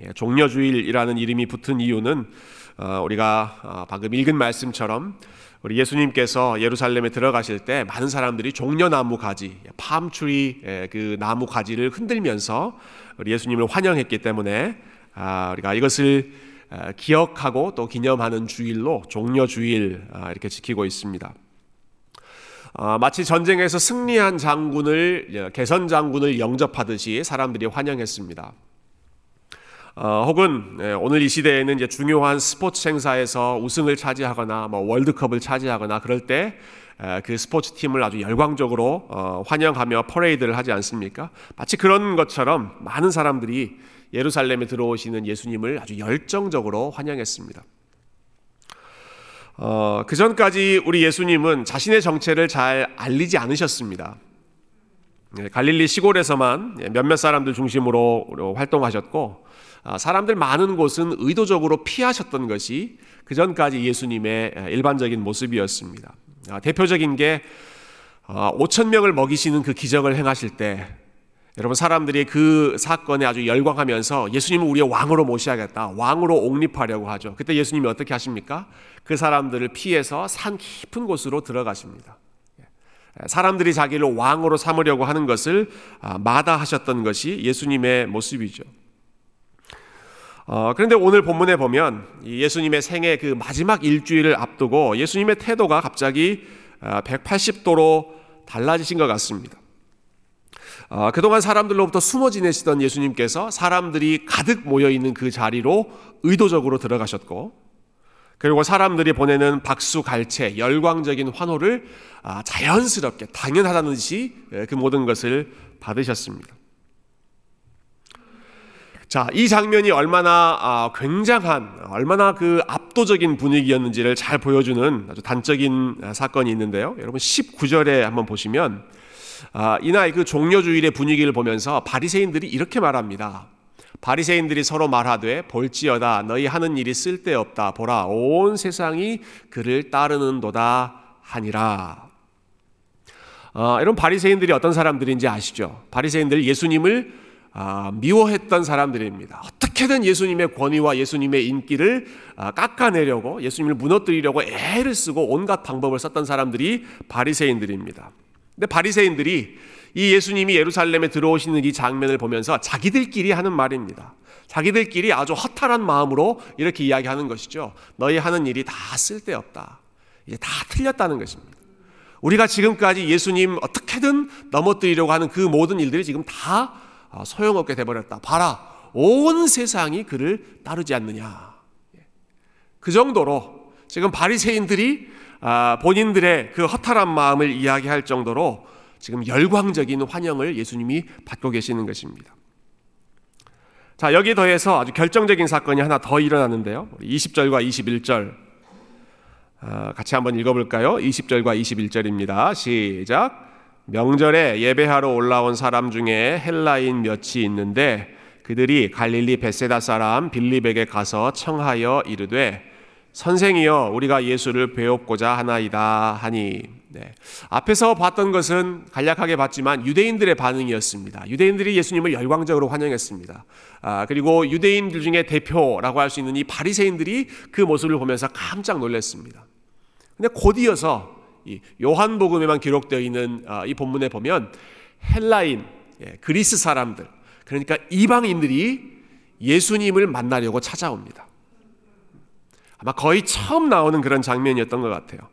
예, 종려주일이라는 이름이 붙은 이유는 어, 우리가 어, 방금 읽은 말씀처럼 우리 예수님께서 예루살렘에 들어가실 때 많은 사람들이 종려나무 가지, 팜트리 그 나무 가지를 흔들면서 우리 예수님을 환영했기 때문에 아, 우리가 이것을 기억하고 또 기념하는 주일로 종려주일 아, 이렇게 지키고 있습니다. 아, 마치 전쟁에서 승리한 장군을 예, 개선 장군을 영접하듯이 사람들이 환영했습니다. 어, 혹은 예, 오늘 이 시대에는 이제 중요한 스포츠 행사에서 우승을 차지하거나 뭐 월드컵을 차지하거나 그럴 때 그 스포츠 팀을 아주 열광적으로 어, 환영하며 퍼레이드를 하지 않습니까? 마치 그런 것처럼 많은 사람들이 예루살렘에 들어오시는 예수님을 아주 열정적으로 환영했습니다. 어, 그 전까지 우리 예수님은 자신의 정체를 잘 알리지 않으셨습니다. 예, 갈릴리 시골에서만 예, 몇몇 사람들 중심으로 활동하셨고, 아, 사람들 많은 곳은 의도적으로 피하셨던 것이 그 전까지 예수님의 예, 일반적인 모습이었습니다. 아, 대표적인 게 5천 아, 명을 먹이시는 그 기적을 행하실 때 여러분 사람들이 그 사건에 아주 열광하면서 예수님을 우리의 왕으로 모셔야겠다. 왕으로 옹립하려고 하죠. 그때 예수님이 어떻게 하십니까? 그 사람들을 피해서 산 깊은 곳으로 들어가십니다. 예. 사람들이 자기를 왕으로 삼으려고 하는 것을 아, 마다하셨던 것이 예수님의 모습이죠. 어, 그런데 오늘 본문에 보면 예수님의 생애 그 마지막 일주일을 앞두고 예수님의 태도가 갑자기 180도로 아, 달라지신 것 같습니다. 어, 그동안 사람들로부터 숨어 지내시던 예수님께서 사람들이 가득 모여 있는 그 자리로 의도적으로 들어가셨고, 그리고 사람들이 보내는 박수, 갈채, 열광적인 환호를 아, 자연스럽게 당연하다는 듯이 예, 그 모든 것을 받으셨습니다. 자, 이 장면이 얼마나 아, 굉장한, 얼마나 그 압도적인 분위기였는지를 잘 보여주는 아주 단적인 아, 사건이 있는데요. 여러분 19절에 한번 보시면 아, 이날 그 종려주일의 분위기를 보면서 바리새인들이 이렇게 말합니다. 바리새인들이 서로 말하되 볼지어다 너희 하는 일이 쓸데없다 보라 온 세상이 그를 따르는도다 하니라. 어, 이런 바리새인들이 어떤 사람들인지 아시죠? 바리새인들 예수님을 아, 미워했던 사람들입니다. 어떻게든 예수님의 권위와 예수님의 인기를 아, 깎아내려고 예수님을 무너뜨리려고 애를 쓰고 온갖 방법을 썼던 사람들이 바리새인들입니다. 근데 바리새인들이 이 예수님이 예루살렘에 들어오시는 이 장면을 보면서 자기들끼리 하는 말입니다. 자기들끼리 아주 허탈한 마음으로 이렇게 이야기하는 것이죠. 너희 하는 일이 다 쓸데없다. 이제 다 틀렸다는 것입니다. 우리가 지금까지 예수님 어떻게든 넘어뜨리려고 하는 그 모든 일들이 지금 다 아, 소용없게 돼버렸다. 봐라. 온 세상이 그를 따르지 않느냐. 그 정도로 지금 바리새인들이 아, 본인들의 그 허탈한 마음을 이야기할 정도로 지금 열광적인 환영을 예수님이 받고 계시는 것입니다. 자, 여기 더해서 아주 결정적인 사건이 하나 더 일어났는데요. 20절과 21절 아, 같이 한번 읽어볼까요? 20절과 21절입니다. 시작. 명절에 예배하러 올라온 사람 중에 헬라인 몇이 있는데 그들이 갈릴리 베세다 사람 빌립에게 가서 청하여 이르되 선생이여 우리가 예수를 배웠고자 하나이다 하니 네. 앞에서 봤던 것은 간략하게 봤지만 유대인들의 반응이었습니다. 유대인들이 예수님을 열광적으로 환영했습니다. 아, 그리고 유대인들 중에 대표라고 할 수 있는 이 바리새인들이 그 모습을 보면서 깜짝 놀랐습니다. 근데 곧 이어서 이 요한복음에만 기록되어 있는 아, 이 본문에 보면 헬라인, 예, 그리스 사람들, 그러니까 이방인들이 예수님을 만나려고 찾아옵니다. 아마 거의 처음 나오는 그런 장면이었던 것 같아요.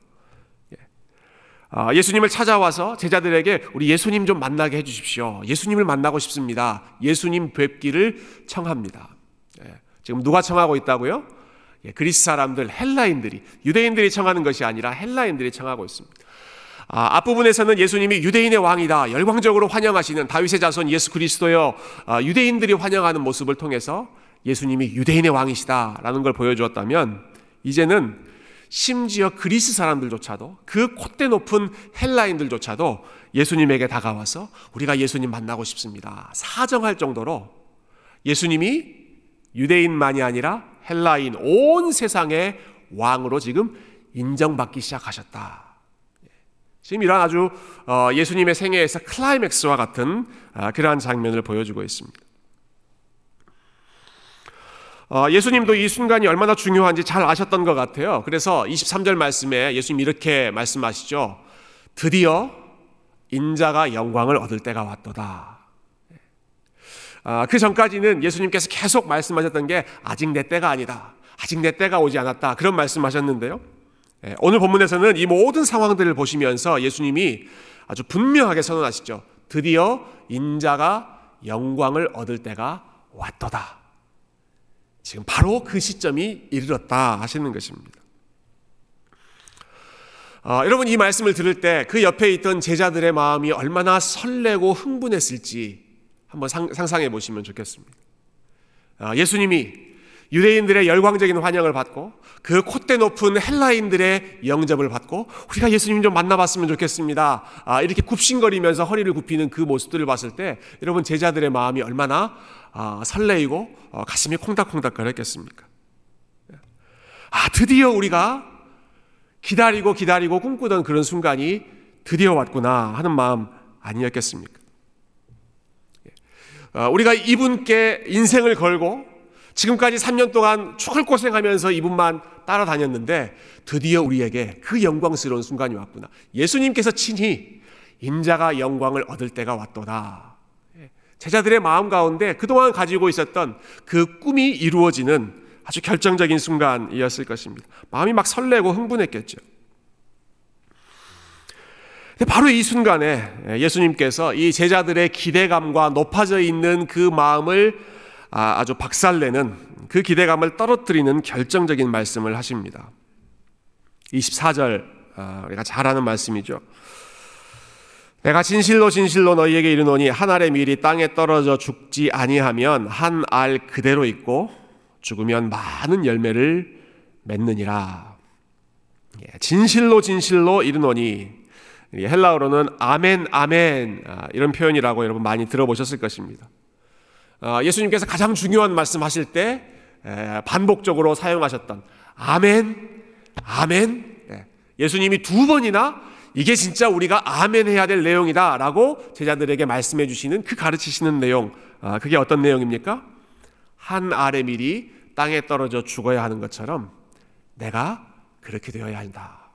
예. 아, 예수님을 찾아와서 제자들에게 우리 예수님 좀 만나게 해주십시오. 예수님을 만나고 싶습니다. 예수님 뵙기를 청합니다. 예. 지금 누가 청하고 있다고요? 예, 그리스 사람들, 헬라인들이, 유대인들이 청하는 것이 아니라 헬라인들이 청하고 있습니다. 아, 앞부분에서는 예수님이 유대인의 왕이다. 열광적으로 환영하시는 다윗의 자손 예수 그리스도여 아, 유대인들이 환영하는 모습을 통해서 예수님이 유대인의 왕이시다라는 걸 보여주었다면 이제는 심지어 그리스 사람들조차도 그 콧대 높은 헬라인들조차도 예수님에게 다가와서 우리가 예수님 만나고 싶습니다. 사정할 정도로 예수님이 유대인만이 아니라 헬라인 온 세상의 왕으로 지금 인정받기 시작하셨다. 지금 이런 아주 어, 예수님의 생애에서 클라이맥스와 같은 아, 그러한 장면을 보여주고 있습니다. 어, 예수님도 이 순간이 얼마나 중요한지 잘 아셨던 것 같아요. 그래서 23절 말씀에 예수님 이렇게 말씀하시죠. 드디어 인자가 영광을 얻을 때가 왔도다. 아, 그 전까지는 예수님께서 계속 말씀하셨던 게 아직 내 때가 아니다. 아직 내 때가 오지 않았다. 그런 말씀하셨는데요. 예, 오늘 본문에서는 이 모든 상황들을 보시면서 예수님이 아주 분명하게 선언하시죠. 드디어 인자가 영광을 얻을 때가 왔도다. 지금 바로 그 시점이 이르렀다 하시는 것입니다. 어, 여러분 이 말씀을 들을 때 그 옆에 있던 제자들의 마음이 얼마나 설레고 흥분했을지 한번 상, 상해 보시면 좋겠습니다. 어, 예수님이 유대인들의 열광적인 환영을 받고 그 콧대 높은 헬라인들의 영접을 받고 우리가 예수님 좀 만나봤으면 좋겠습니다. 아, 이렇게 굽신거리면서 허리를 굽히는 그 모습들을 봤을 때 여러분 제자들의 마음이 얼마나 아, 설레이고 어, 가슴이 콩닥콩닥거렸겠습니까? 아 드디어 우리가 기다리고 기다리고 꿈꾸던 그런 순간이 드디어 왔구나 하는 마음 아니었겠습니까? 어, 우리가 이분께 인생을 걸고 지금까지 3년 동안 죽을 고생하면서 이분만 따라다녔는데 드디어 우리에게 그 영광스러운 순간이 왔구나. 예수님께서 친히 인자가 영광을 얻을 때가 왔도다. 제자들의 마음 가운데 그동안 가지고 있었던 그 꿈이 이루어지는 아주 결정적인 순간이었을 것입니다. 마음이 막 설레고 흥분했겠죠. 바로 이 순간에 예수님께서 이 제자들의 기대감과 높아져 있는 그 마음을 아, 아주 박살내는 그 기대감을 떨어뜨리는 결정적인 말씀을 하십니다. 24절 아, 우리가 잘 아는 말씀이죠. 내가 진실로 진실로 너희에게 이르노니 한 알의 밀이 땅에 떨어져 죽지 아니하면 한 알 그대로 있고 죽으면 많은 열매를 맺느니라. 예, 진실로 진실로 이르노니 헬라어로는 아멘 아멘 아, 이런 표현이라고 여러분 많이 들어보셨을 것입니다. 아, 예수님께서 가장 중요한 말씀하실 때 반복적으로 사용하셨던 아멘 아멘 예, 예수님이 두 번이나 이게 진짜 우리가 아멘 해야 될 내용이다라고 제자들에게 말씀해 주시는 그 가르치시는 내용 아, 그게 어떤 내용입니까? 한 알의 밀이 땅에 떨어져 죽어야 하는 것처럼 내가 그렇게 되어야 한다.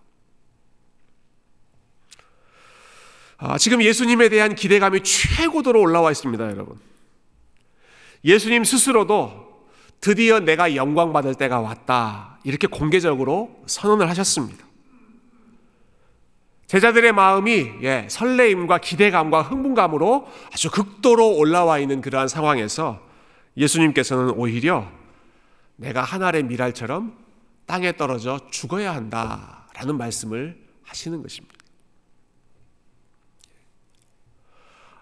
아, 지금 예수님에 대한 기대감이 최고도로 올라와 있습니다, 여러분. 예수님 스스로도 드디어 내가 영광 받을 때가 왔다. 이렇게 공개적으로 선언을 하셨습니다. 제자들의 마음이 예, 설레임과 기대감과 흥분감으로 아주 극도로 올라와 있는 그러한 상황에서 예수님께서는 오히려 내가 하늘의 미랄처럼 땅에 떨어져 죽어야 한다라는 말씀을 하시는 것입니다.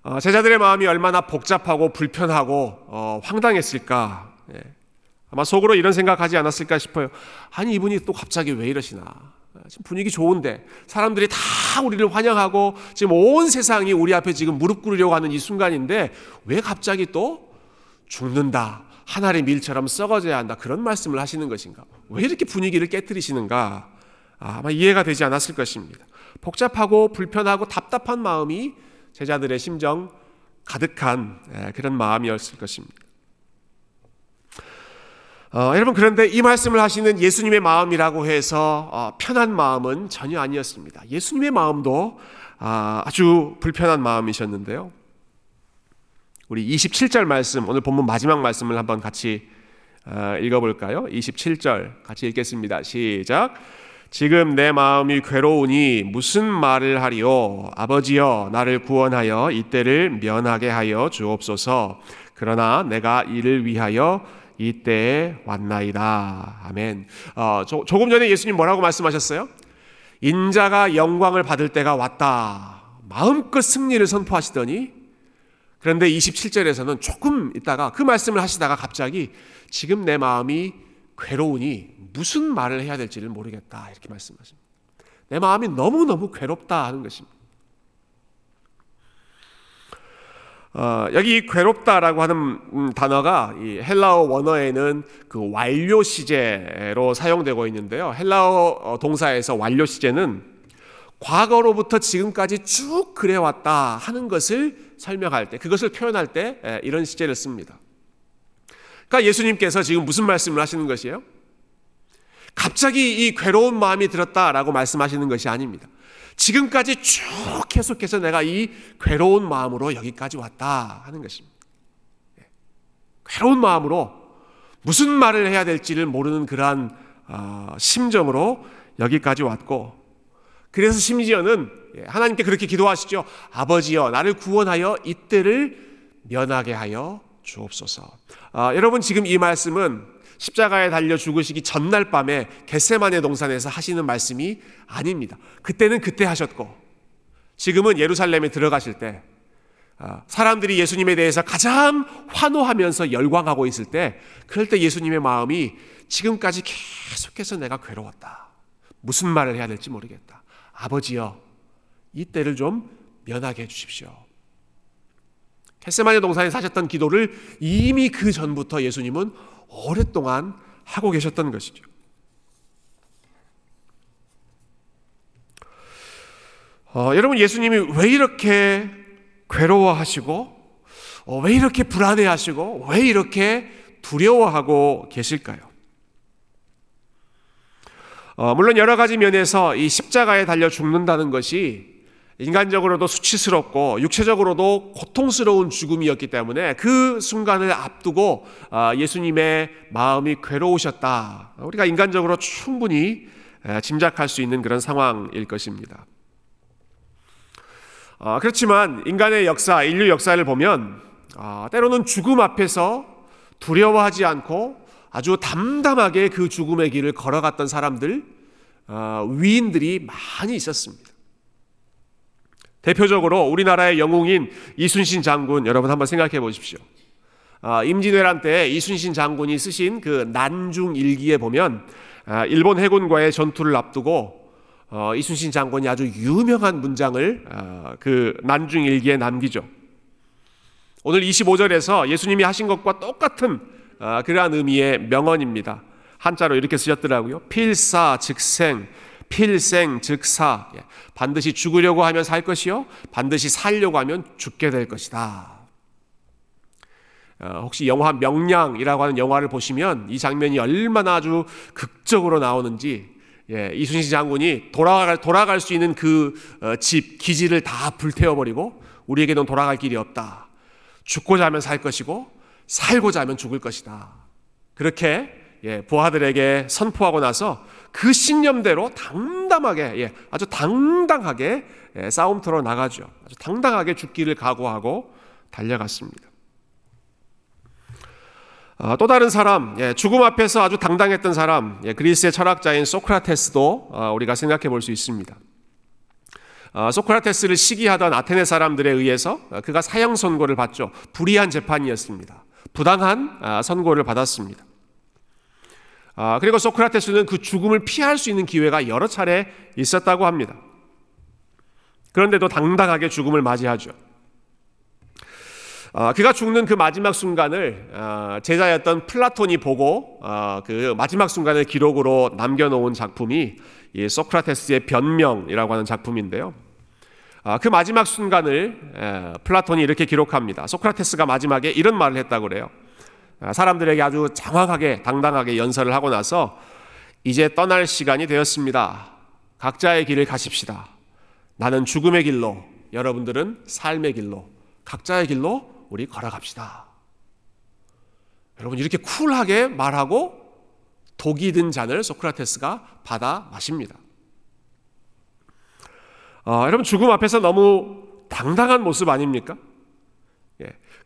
어, 제자들의 마음이 얼마나 복잡하고 불편하고 어, 황당했을까. 예. 아마 속으로 이런 생각하지 않았을까 싶어요. 아니 이분이 또 갑자기 왜 이러시나. 지금 분위기 좋은데 사람들이 다 우리를 환영하고 지금 온 세상이 우리 앞에 지금 무릎 꿇으려고 하는 이 순간인데 왜 갑자기 또 죽는다. 하늘의 밀처럼 썩어져야 한다. 그런 말씀을 하시는 것인가? 왜 이렇게 분위기를 깨뜨리시는가? 아마 이해가 되지 않았을 것입니다. 복잡하고 불편하고 답답한 마음이 제자들의 심정 가득한 예, 그런 마음이었을 것입니다. 어, 여러분 그런데 이 말씀을 하시는 예수님의 마음이라고 해서 어, 편한 마음은 전혀 아니었습니다. 예수님의 마음도 아, 아주 불편한 마음이셨는데요. 우리 27절 말씀 오늘 본문 마지막 말씀을 한번 같이 어, 읽어볼까요? 27절 같이 읽겠습니다. 시작. 지금 내 마음이 괴로우니 무슨 말을 하리요? 아버지여, 나를 구원하여 이때를 면하게 하여 주옵소서. 그러나 내가 이를 위하여 이때에 왔나이다. 아멘. 어, 조, 조금 전에 예수님 뭐라고 말씀하셨어요? 인자가 영광을 받을 때가 왔다. 마음껏 승리를 선포하시더니 그런데 27절에서는 조금 있다가 그 말씀을 하시다가 갑자기 지금 내 마음이 괴로우니 무슨 말을 해야 될지를 모르겠다. 이렇게 말씀하십니다. 내 마음이 너무너무 괴롭다 하는 것입니다. 어, 여기 괴롭다라고 하는 음, 단어가 이 헬라어 원어에는 그 완료 시제로 사용되고 있는데요. 헬라어 어, 동사에서 완료 시제는 과거로부터 지금까지 쭉 그래왔다 하는 것을 설명할 때, 그것을 표현할 때 이런 시제를 씁니다. 그러니까 예수님께서 지금 무슨 말씀을 하시는 것이에요? 갑자기 이 괴로운 마음이 들었다라고 말씀하시는 것이 아닙니다. 지금까지 쭉 계속해서 내가 이 괴로운 마음으로 여기까지 왔다 하는 것입니다. 예. 괴로운 마음으로 무슨 말을 해야 될지를 모르는 그러한 어, 심정으로 여기까지 왔고 그래서 심지어는 예, 하나님께 그렇게 기도하시죠. 아버지여 나를 구원하여 이때를 면하게 하여 주옵소서. 아, 여러분 지금 이 말씀은 십자가에 달려 죽으시기 전날 밤에 겟세만의 동산에서 하시는 말씀이 아닙니다. 그때는 그때 하셨고 지금은 예루살렘에 들어가실 때 아, 사람들이 예수님에 대해서 가장 환호하면서 열광하고 있을 때 그럴 때 예수님의 마음이 지금까지 계속해서 내가 괴로웠다. 무슨 말을 해야 될지 모르겠다. 아버지여 이 때를 좀 면하게 해 주십시오. 겟세마네 동산에 사셨던 기도를 이미 그 전부터 예수님은 오랫동안 하고 계셨던 것이죠. 어, 여러분 예수님이 왜 이렇게 괴로워하시고 어, 왜 이렇게 불안해하시고 왜 이렇게 두려워하고 계실까요? 어, 물론 여러 가지 면에서 이 십자가에 달려 죽는다는 것이 인간적으로도 수치스럽고 육체적으로도 고통스러운 죽음이었기 때문에 그 순간을 앞두고 아, 예수님의 마음이 괴로우셨다. 우리가 인간적으로 충분히 짐작할 수 있는 그런 상황일 것입니다. 아, 그렇지만 인간의 역사, 인류 역사를 보면 아, 때로는 죽음 앞에서 두려워하지 않고 아주 담담하게 그 죽음의 길을 걸어갔던 사람들, 위인들이 많이 있었습니다. 대표적으로 우리나라의 영웅인 이순신 장군 여러분 한번 생각해 보십시오. 아, 임진왜란 때 이순신 장군이 쓰신 그 난중 일기에 보면 아, 일본 해군과의 전투를 앞두고 어, 이순신 장군이 아주 유명한 문장을 아, 그 난중 일기에 남기죠. 오늘 25절에서 예수님이 하신 것과 똑같은 아, 그러한 의미의 명언입니다. 한자로 이렇게 쓰셨더라고요. 필사 즉생 필생 즉사 예, 반드시 죽으려고 하면 살 것이요 반드시 살려고 하면 죽게 될 것이다. 어, 혹시 영화 명량이라고 하는 영화를 보시면 이 장면이 얼마나 아주 극적으로 나오는지 예, 이순신 장군이 돌아갈 돌아갈 수 있는 그집 어, 기지를 다 불태워 버리고 우리에게는 돌아갈 길이 없다. 죽고자 하면 살 것이고 살고자 하면 죽을 것이다. 그렇게 예, 부하들에게 선포하고 나서 그 신념대로 당담하게 예, 아주 당당하게 예, 싸움터로 나가죠. 아주 당당하게 죽기를 각오하고 달려갔습니다. 아, 또 다른 사람, 예, 죽음 앞에서 아주 당당했던 사람, 예, 그리스의 철학자인 소크라테스도 아, 우리가 생각해 볼 수 있습니다. 아, 소크라테스를 시기하던 아테네 사람들에 의해서 그가 사형 선고를 받죠. 불의한 재판이었습니다. 부당한 선고를 받았습니다. 아, 그리고 소크라테스는 그 죽음을 피할 수 있는 기회가 여러 차례 있었다고 합니다. 그런데도 당당하게 죽음을 맞이하죠. 아, 그가 죽는 그 마지막 순간을 아, 제자였던 플라톤이 보고 아, 그 마지막 순간을 기록으로 남겨놓은 작품이 이 소크라테스의 변명이라고 하는 작품인데요. 아, 그 마지막 순간을 에, 플라톤이 이렇게 기록합니다. 소크라테스가 마지막에 이런 말을 했다고 그래요. 아, 사람들에게 아주 장황하게 당당하게 연설을 하고 나서 이제 떠날 시간이 되었습니다. 각자의 길을 가십시다. 나는 죽음의 길로, 여러분들은 삶의 길로, 각자의 길로 우리 걸어갑시다. 여러분 이렇게 쿨하게 말하고 독이 든 잔을 소크라테스가 받아 마십니다. 어, 여러분 죽음 앞에서 너무 당당한 모습 아닙니까?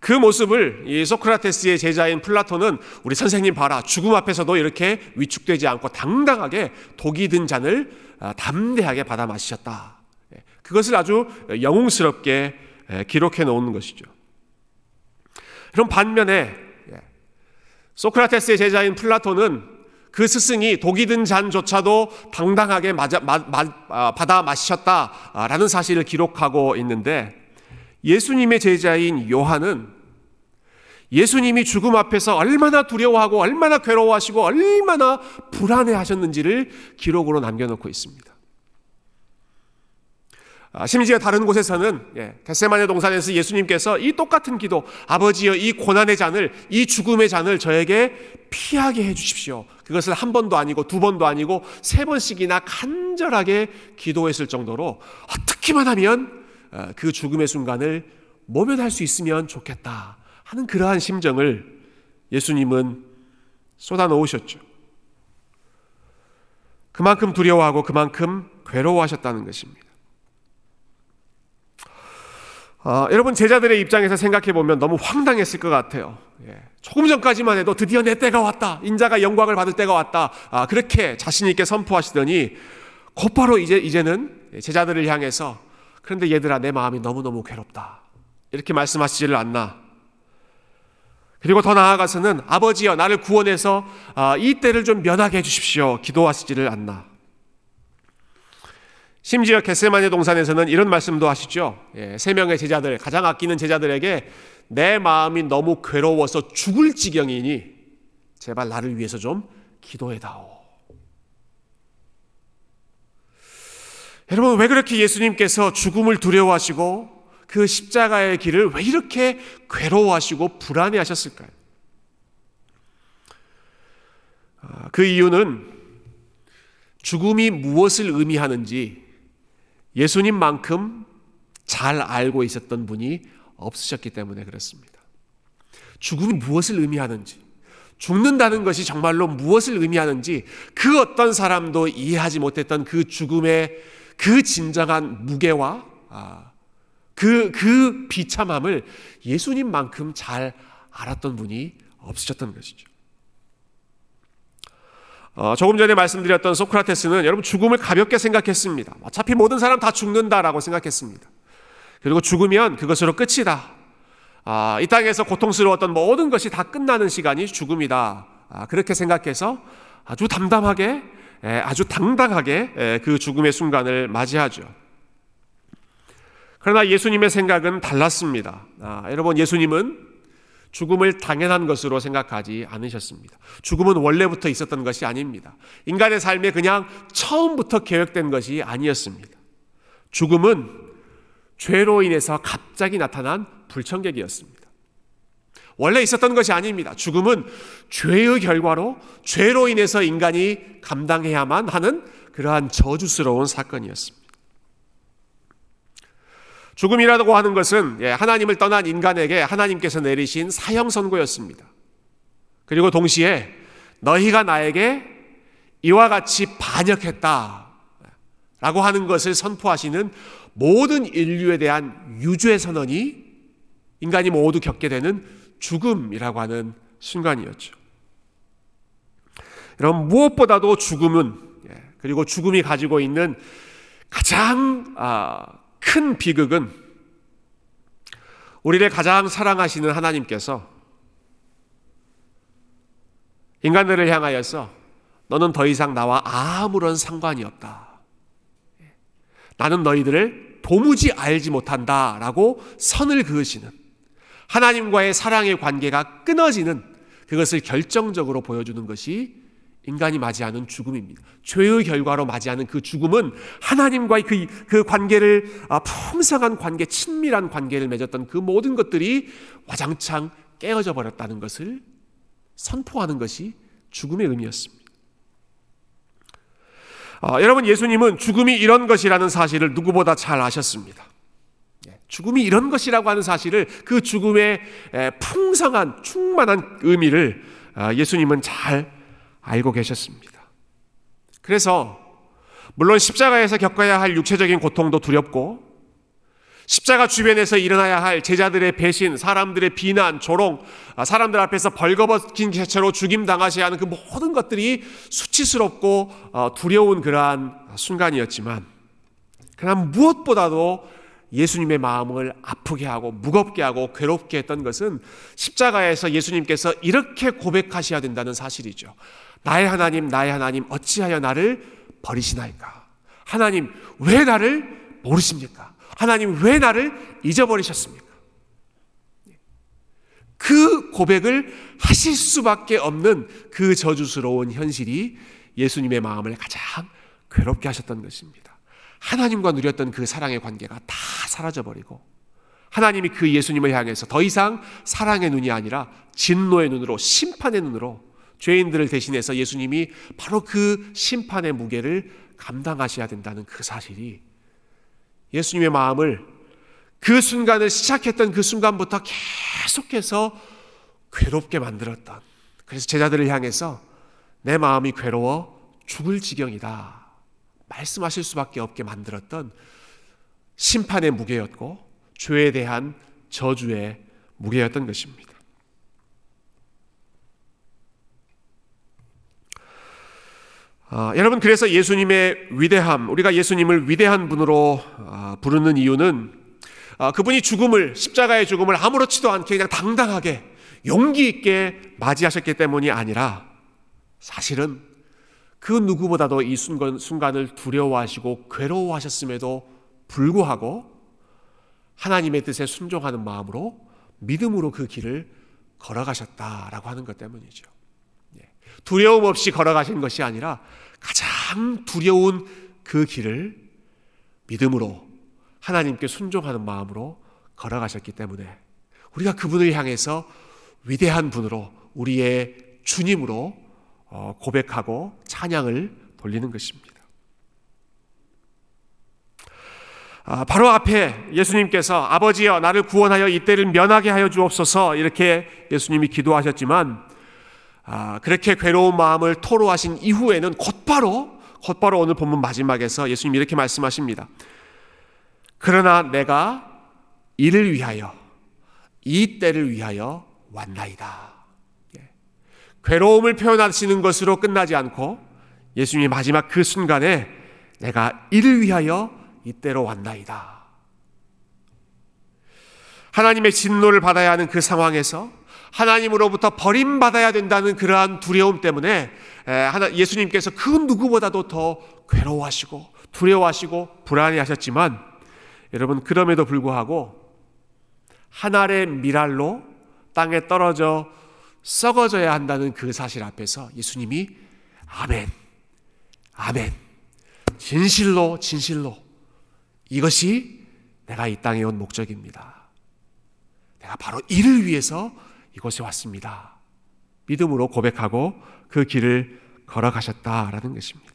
그 모습을 이 소크라테스의 제자인 플라톤은 우리 선생님 봐라 죽음 앞에서도 이렇게 위축되지 않고 당당하게 독이 든 잔을 아, 담대하게 받아 마시셨다. 예, 그것을 아주 영웅스럽게 예, 기록해 놓은 것이죠. 그럼 반면에 예, 소크라테스의 제자인 플라톤은 그 스승이 독이 든 잔조차도 당당하게 맞아, 마, 마, 아, 받아 마셨다라는 사실을 기록하고 있는데 예수님의 제자인 요한은 예수님이 죽음 앞에서 얼마나 두려워하고 얼마나 괴로워하시고 얼마나 불안해 하셨는지를 기록으로 남겨놓고 있습니다. 아, 심지어 다른 곳에서는 예, 겟세마네 동산에서 예수님께서 이 똑같은 기도 아버지여 이 고난의 잔을 이 죽음의 잔을 저에게 피하게 해 주십시오. 그것을 한 번도 아니고 두 번도 아니고 세 번씩이나 간절하게 기도했을 정도로 어떻게만 하면 어, 그 죽음의 순간을 모면할 수 있으면 좋겠다 하는 그러한 심정을 예수님은 쏟아 놓으셨죠. 그만큼 두려워하고 그만큼 괴로워하셨다는 것입니다. 어, 여러분 제자들의 입장에서 생각해 보면 너무 황당했을 것 같아요. 예. 조금 전까지만 해도 드디어 내 때가 왔다. 인자가 영광을 받을 때가 왔다. 아, 그렇게 자신 있게 선포하시더니 곧바로 이제 이제는 제자들을 향해서 그런데 얘들아 내 마음이 너무 너무 괴롭다. 이렇게 말씀하시지를 않나. 그리고 더 나아가서는 아버지여 나를 구원해서 아, 이 때를 좀 면하게 해주십시오. 기도하시지를 않나. 심지어 겟세마네 동산에서는 이런 말씀도 하시죠. 예, 세 명의 제자들, 가장 아끼는 제자들에게 내 마음이 너무 괴로워서 죽을 지경이니 제발 나를 위해서 좀 기도해다오. 여러분, 왜 그렇게 예수님께서 죽음을 두려워하시고 그 십자가의 길을 왜 이렇게 괴로워하시고 불안해 하셨을까요? 아, 그 이유는 죽음이 무엇을 의미하는지 예수님만큼 잘 알고 있었던 분이 없으셨기 때문에 그렇습니다. 죽음이 무엇을 의미하는지, 죽는다는 것이 정말로 무엇을 의미하는지 그 어떤 사람도 이해하지 못했던 그 죽음의 그 진정한 무게와 아, 그, 그 비참함을 예수님만큼 잘 알았던 분이 없으셨던 것이죠. 어, 조금 전에 말씀드렸던 소크라테스는 여러분 죽음을 가볍게 생각했습니다. 어차피 모든 사람 다 죽는다라고 생각했습니다. 그리고 죽으면 그것으로 끝이다. 아, 이 땅에서 고통스러웠던 모든 것이 다 끝나는 시간이 죽음이다. 아, 그렇게 생각해서 아주 담담하게, 에, 아주 당당하게 에, 그 죽음의 순간을 맞이하죠. 그러나 예수님의 생각은 달랐습니다. 아, 여러분, 예수님은 죽음을 당연한 것으로 생각하지 않으셨습니다. 죽음은 원래부터 있었던 것이 아닙니다. 인간의 삶에 그냥 처음부터 계획된 것이 아니었습니다. 죽음은 죄로 인해서 갑자기 나타난 불청객이었습니다. 원래 있었던 것이 아닙니다. 죽음은 죄의 결과로 죄로 인해서 인간이 감당해야만 하는 그러한 저주스러운 사건이었습니다. 죽음이라고 하는 것은 예, 하나님을 떠난 인간에게 하나님께서 내리신 사형 선고였습니다. 그리고 동시에 너희가 나에게 이와 같이 반역했다. 라고 하는 것을 선포하시는 모든 인류에 대한 유죄 선언이 인간이 모두 겪게 되는 죽음이라고 하는 순간이었죠. 여러분, 무엇보다도 죽음은, 예, 그리고 죽음이 가지고 있는 가장 아, 큰 비극은 우리를 가장 사랑하시는 하나님께서 인간들을 향하여서 너는 더 이상 나와 아무런 상관이 없다. 나는 너희들을 도무지 알지 못한다. 라고 선을 그으시는 하나님과의 사랑의 관계가 끊어지는 그것을 결정적으로 보여주는 것이 인간이 맞이하는 죽음입니다. 죄의 결과로 맞이하는 그 죽음은 하나님과의 그, 그 관계를, 아, 풍성한 관계, 친밀한 관계를 맺었던 그 모든 것들이 와장창 깨어져 버렸다는 것을 선포하는 것이 죽음의 의미였습니다. 아, 여러분, 예수님은 죽음이 이런 것이라는 사실을 누구보다 잘 아셨습니다. 예, 죽음이 이런 것이라고 하는 사실을 그 죽음의 풍성한, 충만한 의미를 아, 예수님은 잘 알고 계셨습니다. 그래서 물론 십자가에서 겪어야 할 육체적인 고통도 두렵고 십자가 주변에서 일어나야 할 제자들의 배신, 사람들의 비난, 조롱, 아, 사람들 앞에서 벌거벗긴 채로 죽임 당하셔야 하는 그 모든 것들이 수치스럽고 어, 두려운 그러한 순간이었지만 그러나 무엇보다도 예수님의 마음을 아프게 하고 무겁게 하고 괴롭게 했던 것은 십자가에서 예수님께서 이렇게 고백하셔야 된다는 사실이죠. 나의 하나님, 나의 하나님, 어찌하여 나를 버리시나이까? 하나님, 왜 나를 모르십니까? 하나님, 왜 나를 잊어버리셨습니까? 그 고백을 하실 수밖에 없는 그 저주스러운 현실이 예수님의 마음을 가장 괴롭게 하셨던 것입니다. 하나님과 누렸던 그 사랑의 관계가 다 사라져버리고 하나님이 그 예수님을 향해서 더 이상 사랑의 눈이 아니라 진노의 눈으로 심판의 눈으로 죄인들을 대신해서 예수님이 바로 그 심판의 무게를 감당하셔야 된다는 그 사실이 예수님의 마음을 그 순간을 시작했던 그 순간부터 계속해서 괴롭게 만들었던 그래서 제자들을 향해서 내 마음이 괴로워 죽을 지경이다. 말씀하실 수밖에 없게 만들었던 심판의 무게였고 죄에 대한 저주의 무게였던 것입니다. 아, 여러분 그래서 예수님의 위대함, 우리가 예수님을 위대한 분으로 아, 부르는 이유는 아, 그분이 죽음을 십자가의 죽음을 아무렇지도 않게 그냥 당당하게 용기 있게 맞이하셨기 때문이 아니라 사실은 그 누구보다도 이 순간, 순간을 두려워하시고 괴로워하셨음에도 불구하고 하나님의 뜻에 순종하는 마음으로 믿음으로 그 길을 걸어가셨다라고 하는 것 때문이죠. 두려움 없이 걸어가신 것이 아니라 가장 두려운 그 길을 믿음으로 하나님께 순종하는 마음으로 걸어가셨기 때문에 우리가 그분을 향해서 위대한 분으로 우리의 주님으로 어, 고백하고 찬양을 돌리는 것입니다. 아, 바로 앞에 예수님께서 아버지여 나를 구원하여 이때를 면하게 하여 주옵소서 이렇게 예수님이 기도하셨지만 아, 그렇게 괴로운 마음을 토로하신 이후에는 곧바로 곧바로 오늘 본문 마지막에서 예수님이 이렇게 말씀하십니다. 그러나 내가 이를 위하여 이 때를 위하여 왔나이다. 예. 괴로움을 표현하시는 것으로 끝나지 않고 예수님이 마지막 그 순간에 내가 이를 위하여 이때로 왔나이다. 하나님의 진노를 받아야 하는 그 상황에서 하나님으로부터 버림받아야 된다는 그러한 두려움 때문에 예수님께서 그 누구보다도 더 괴로워하시고 두려워하시고 불안해하셨지만 여러분 그럼에도 불구하고 하늘의 미랄로 땅에 떨어져 썩어져야 한다는 그 사실 앞에서 예수님이 아멘, 아멘, 진실로 진실로 이것이 내가 이 땅에 온 목적입니다. 내가 바로 이를 위해서 이곳에 왔습니다. 믿음으로 고백하고 그 길을 걸어가셨다라는 것입니다.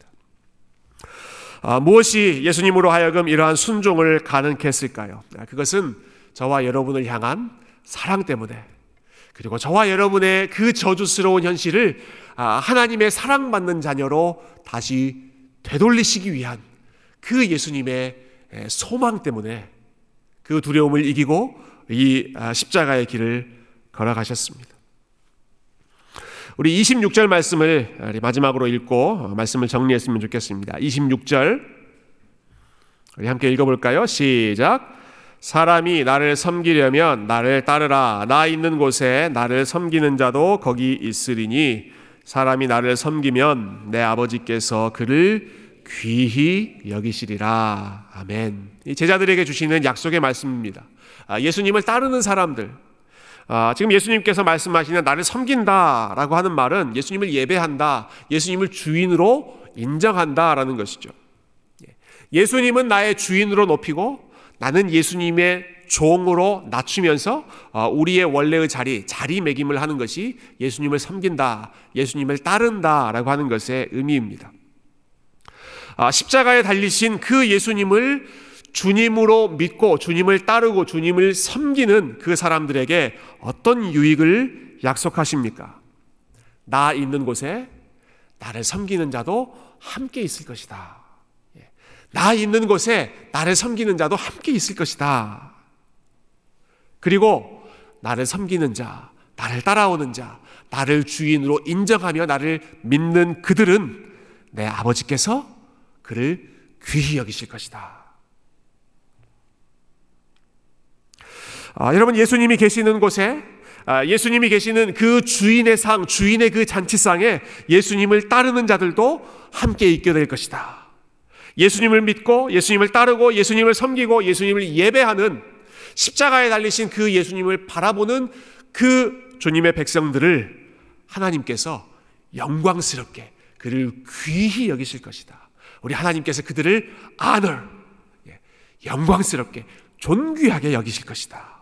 아, 무엇이 예수님으로 하여금 이러한 순종을 가능케 했을까요? 아, 그것은 저와 여러분을 향한 사랑 때문에 그리고 저와 여러분의 그 저주스러운 현실을 아, 하나님의 사랑받는 자녀로 다시 되돌리시기 위한 그 예수님의 소망 때문에 그 두려움을 이기고 이 아, 십자가의 길을 걸어가셨습니다. 우리 26절 말씀을 마지막으로 읽고 말씀을 정리했으면 좋겠습니다. 26절 우리 함께 읽어볼까요? 시작. 사람이 나를 섬기려면 나를 따르라. 나 있는 곳에 나를 섬기는 자도 거기 있으리니 사람이 나를 섬기면 내 아버지께서 그를 귀히 여기시리라. 아멘. 제자들에게 주시는 약속의 말씀입니다. 아, 예수님을 따르는 사람들, 아, 지금 예수님께서 말씀하시는 나를 섬긴다라고 하는 말은 예수님을 예배한다, 예수님을 주인으로 인정한다라는 것이죠. 예. 예수님은 나의 주인으로 높이고 나는 예수님의 종으로 낮추면서 어, 우리의 원래의 자리, 자리매김을 하는 것이 예수님을 섬긴다, 예수님을 따른다라고 하는 것의 의미입니다. 아, 십자가에 달리신 그 예수님을 주님으로 믿고 주님을 따르고 주님을 섬기는 그 사람들에게 어떤 유익을 약속하십니까? 나 있는 곳에 나를 섬기는 자도 함께 있을 것이다. 예. 나 있는 곳에 나를 섬기는 자도 함께 있을 것이다. 그리고 나를 섬기는 자, 나를 따라오는 자, 나를 주인으로 인정하며 나를 믿는 그들은 내 아버지께서 그를 귀히 여기실 것이다. 아, 여러분 예수님이 계시는 곳에 아, 예수님이 계시는 그 주인의 상, 주인의 그 잔치상에 예수님을 따르는 자들도 함께 있게 될 것이다. 예수님을 믿고 예수님을 따르고 예수님을 섬기고 예수님을 예배하는 십자가에 달리신 그 예수님을 바라보는 그 주님의 백성들을 하나님께서 영광스럽게 그를 귀히 여기실 것이다. 우리 하나님께서 그들을 honor, 예, 영광스럽게 존귀하게 여기실 것이다.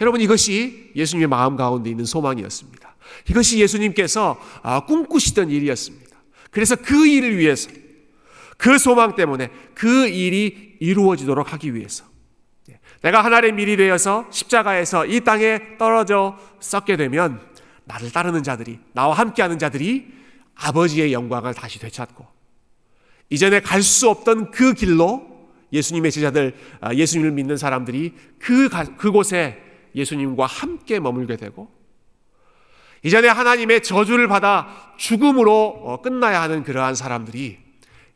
여러분 이것이 예수님의 마음 가운데 있는 소망이었습니다. 이것이 예수님께서 아, 꿈꾸시던 일이었습니다. 그래서 그 일을 위해서 그 소망 때문에 그 일이 이루어지도록 하기 위해서 예, 내가 하나님의 밀이 되어서 십자가에서 이 땅에 떨어져 썩게 되면 나를 따르는 자들이 나와 함께하는 자들이 아버지의 영광을 다시 되찾고 이전에 갈 수 없던 그 길로 예수님의 제자들, 아, 예수님을 믿는 사람들이 그, 그곳에 예수님과 함께 머물게 되고, 이전에 하나님의 저주를 받아 죽음으로 어, 끝나야 하는 그러한 사람들이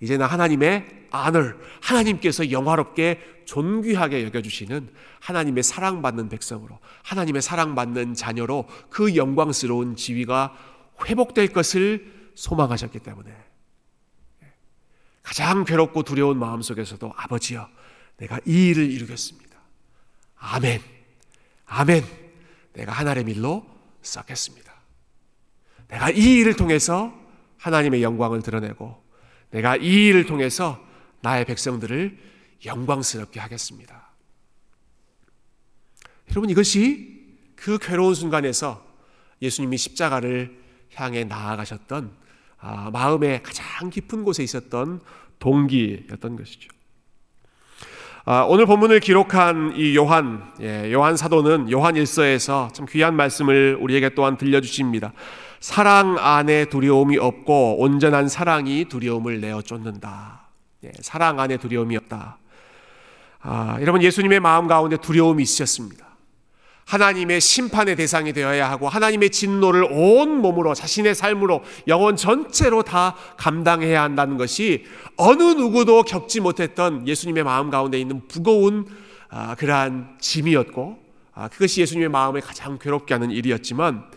이제는 하나님의 안을 하나님께서 영화롭게 존귀하게 여겨주시는 하나님의 사랑받는 백성으로 하나님의 사랑받는 자녀로 그 영광스러운 지위가 회복될 것을 소망하셨기 때문에 가장 괴롭고 두려운 마음 속에서도 아버지여, 내가 이 일을 이루겠습니다. 아멘. 아멘. 내가 하나님의 일로 썩겠습니다. 내가 이 일을 통해서 하나님의 영광을 드러내고 내가 이 일을 통해서 나의 백성들을 영광스럽게 하겠습니다. 여러분 이것이 그 괴로운 순간에서 예수님이 십자가를 향해 나아가셨던 아, 마음의 가장 깊은 곳에 있었던 동기였던 것이죠. 아, 오늘 본문을 기록한 이 요한, 예, 요한 사도는 요한 일서에서 참 귀한 말씀을 우리에게 또한 들려주십니다. 사랑 안에 두려움이 없고 온전한 사랑이 두려움을 내어 쫓는다. 예, 사랑 안에 두려움이 없다. 아, 여러분 예수님의 마음 가운데 두려움이 있으셨습니다. 하나님의 심판의 대상이 되어야 하고 하나님의 진노를 온 몸으로 자신의 삶으로 영혼 전체로 다 감당해야 한다는 것이 어느 누구도 겪지 못했던 예수님의 마음 가운데 있는 무거운 아, 그러한 짐이었고 아, 그것이 예수님의 마음을 가장 괴롭게 하는 일이었지만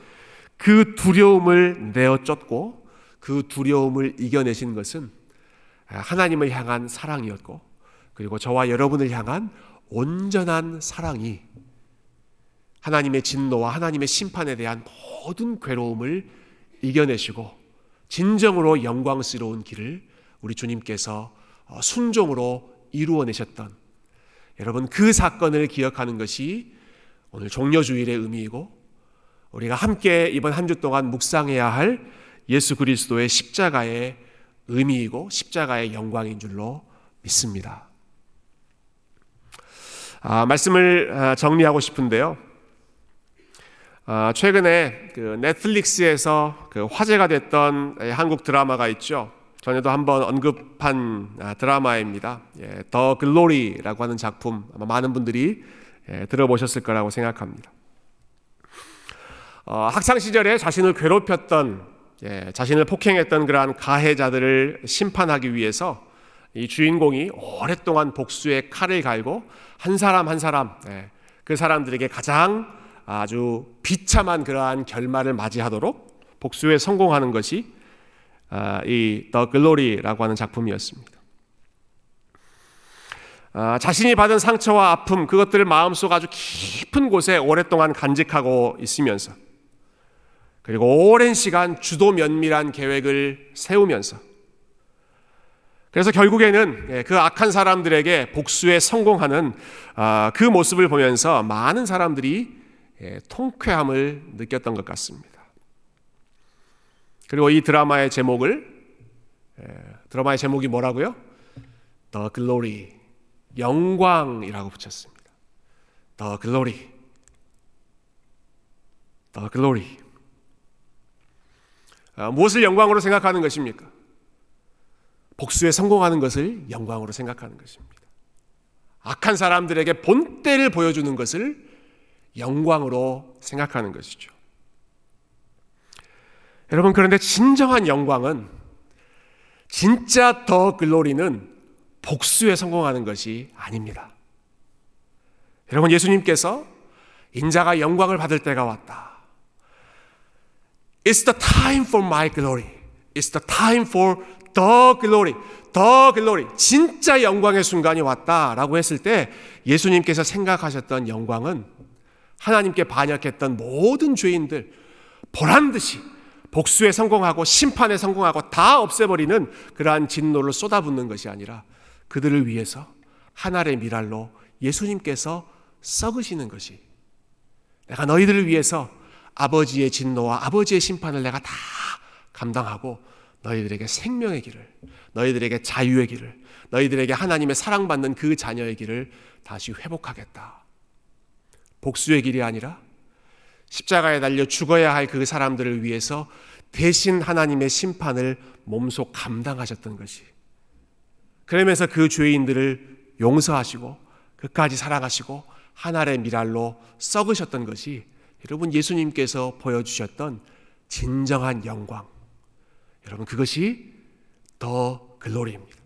그 두려움을 내어 쫓고 그 두려움을 이겨내신 것은 하나님을 향한 사랑이었고 그리고 저와 여러분을 향한 온전한 사랑이 하나님의 진노와 하나님의 심판에 대한 모든 괴로움을 이겨내시고 진정으로 영광스러운 길을 우리 주님께서 어, 순종으로 이루어내셨던 여러분 그 사건을 기억하는 것이 오늘 종려주일의 의미이고 우리가 함께 이번 한 주 동안 묵상해야 할 예수 그리스도의 십자가의 의미이고 십자가의 영광인 줄로 믿습니다. 아, 말씀을 아, 정리하고 싶은데요. 아, 최근에 그 넷플릭스에서 그 화제가 됐던 한국 드라마가 있죠. 전에도 한번 언급한 아, 드라마입니다. 예, 더 글로리라고 하는 작품 아마 많은 분들이 예, 들어보셨을 거라고 생각합니다. 어, 학창 시절에 자신을 괴롭혔던 예, 자신을 폭행했던 그러한 가해자들을 심판하기 위해서 이 주인공이 오랫동안 복수의 칼을 갈고 한 사람 한 사람 예, 그 사람들에게 가장 아주 비참한 그러한 결말을 맞이하도록 복수에 성공하는 것이 아, 이 The Glory라고 하는 작품이었습니다. 아, 자신이 받은 상처와 아픔 그것들을 마음속 아주 깊은 곳에 오랫동안 간직하고 있으면서 그리고 오랜 시간 주도 면밀한 계획을 세우면서 그래서 결국에는 예, 그 악한 사람들에게 복수에 성공하는 아, 그 모습을 보면서 많은 사람들이 예, 통쾌함을 느꼈던 것 같습니다. 그리고 이 드라마의 제목을 예, 드라마의 제목이 뭐라고요? The Glory 영광이라고 붙였습니다. The Glory The Glory 아, 무엇을 영광으로 생각하는 것입니까? 복수에 성공하는 것을 영광으로 생각하는 것입니다. 악한 사람들에게 본때를 보여주는 것을 영광으로 생각하는 것이죠. 여러분, 그런데 진정한 영광은 진짜 더 글로리는 복수에 성공하는 것이 아닙니다. 여러분, 예수님께서 인자가 영광을 받을 때가 왔다. It's the time for my glory. It's the time for the glory. the glory. 진짜 영광의 순간이 왔다라고 했을 때 예수님께서 생각하셨던 영광은 하나님께 반역했던 모든 죄인들 보란 듯이 복수에 성공하고 심판에 성공하고 다 없애버리는 그러한 진노를 쏟아붓는 것이 아니라 그들을 위해서 하늘의 미랄로 예수님께서 썩으시는 것이 내가 너희들을 위해서 아버지의 진노와 아버지의 심판을 내가 다 감당하고 너희들에게 생명의 길을, 너희들에게 자유의 길을, 너희들에게 하나님의 사랑받는 그 자녀의 길을 다시 회복하겠다. 복수의 길이 아니라 십자가에 달려 죽어야 할 그 사람들을 위해서 대신 하나님의 심판을 몸소 감당하셨던 것이. 그러면서 그 죄인들을 용서하시고 끝까지 사랑하시고 하늘의 미랄로 썩으셨던 것이 여러분 예수님께서 보여주셨던 진정한 영광. 여러분 그것이 The Glory입니다.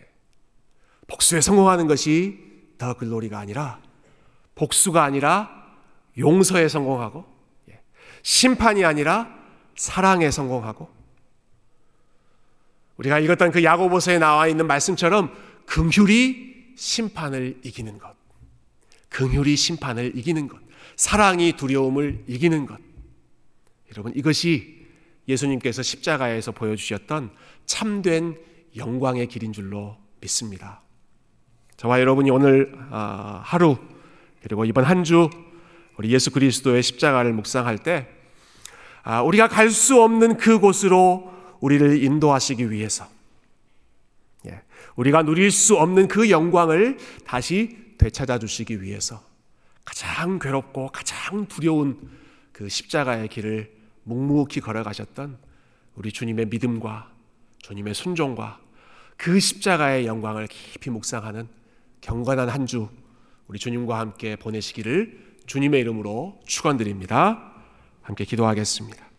예. 복수에 성공하는 것이 The Glory가 아니라 복수가 아니라 용서에 성공하고 예. 심판이 아니라 사랑에 성공하고 우리가 읽었던 그 야고보서에 나와 있는 말씀처럼 긍휼이 심판을 이기는 것. 긍휼이 심판을 이기는 것. 사랑이 두려움을 이기는 것. 여러분 이것이 예수님께서 십자가에서 보여주셨던 참된 영광의 길인 줄로 믿습니다. 저와 여러분이 오늘 아, 하루 그리고 이번 한 주 우리 예수 그리스도의 십자가를 묵상할 때 아, 우리가 갈 수 없는 그곳으로 우리를 인도하시기 위해서 예, 우리가 누릴 수 없는 그 영광을 다시 되찾아 주시기 위해서 가장 괴롭고 가장 두려운 그 십자가의 길을 묵묵히 걸어가셨던 우리 주님의 믿음과 주님의 순종과 그 십자가의 영광을 깊이 묵상하는 경건한 한 주 우리 주님과 함께 보내시기를 주님의 이름으로 축원드립니다. 함께 기도하겠습니다.